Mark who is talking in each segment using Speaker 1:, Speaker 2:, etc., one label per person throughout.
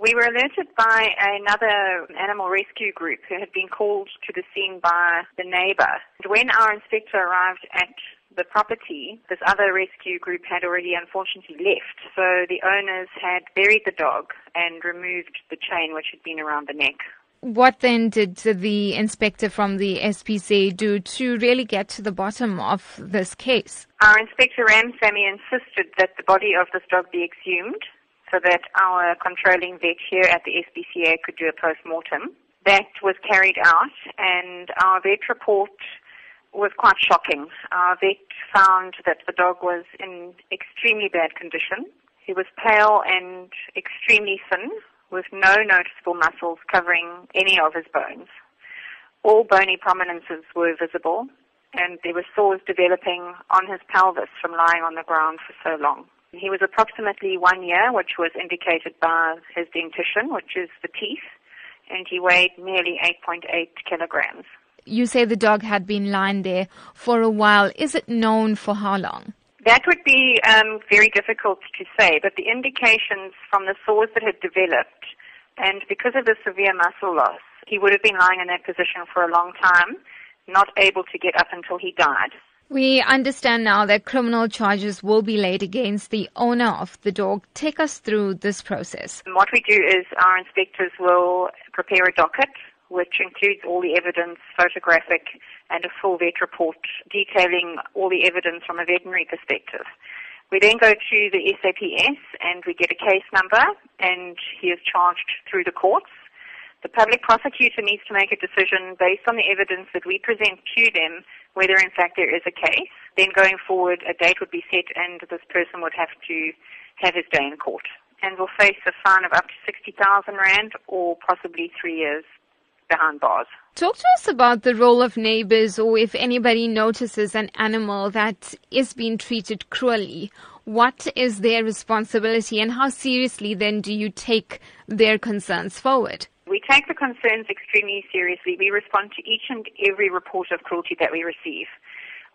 Speaker 1: We were alerted by another animal rescue group who had been called to the scene by the neighbor. When our inspector arrived at the property, this other rescue group had already unfortunately left. So the owners had buried the dog and removed the chain which had been around the neck.
Speaker 2: What then did the inspector from the SPCA do to really get to the bottom of this case?
Speaker 1: Our inspector Ramsamy insisted that the body of this dog be exhumed so that our controlling vet here at the SPCA could do a post-mortem. That was carried out and our vet report was quite shocking. Our vet found that the dog was in extremely bad condition. He was pale and extremely thin with no noticeable muscles covering any of his bones. All bony prominences were visible and there were sores developing on his pelvis from lying on the ground for so long. He was approximately one year, which was indicated by his dentition, which is the teeth, and he weighed nearly 8.8 kilograms.
Speaker 2: You say the dog had been lying there for a while. Is it known for how long?
Speaker 1: That would be um, very difficult to say, but the indications from the sores that had developed, and because of the severe muscle loss, he would have been lying in that position for a long time, not able to get up until he died.
Speaker 2: We understand now that criminal charges will be laid against the owner of the dog. Take us through this process.
Speaker 1: What we do is our inspectors will prepare a docket which includes all the evidence, photographic and a full vet report detailing all the evidence from a veterinary perspective. We then go to the SAPS and we get a case number and he is charged through the courts. The public prosecutor needs to make a decision based on the evidence that we present to them whether in fact there is a case. Then going forward, a date would be set and this person would have to have his day in court and will face a fine of up to 60,000 Rand or possibly three years behind bars.
Speaker 2: Talk to us about the role of neighbors or if anybody notices an animal that is being treated cruelly. What is their responsibility and how seriously then do you take their concerns forward?
Speaker 1: We take the concerns extremely seriously. We respond to each and every report of cruelty that we receive.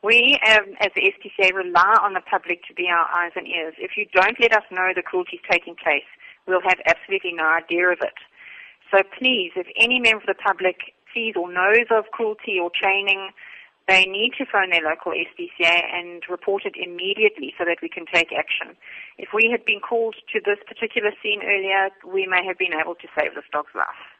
Speaker 1: We, um, as the SPCA, rely on the public to be our eyes and ears. If you don't let us know the cruelty is taking place, we'll have absolutely no idea of it. So please, if any member of the public sees or knows of cruelty or chaining, they need to phone their local SPCA and report it immediately so that we can take action. If we had been called to this particular scene earlier, we may have been able to save this dog's life.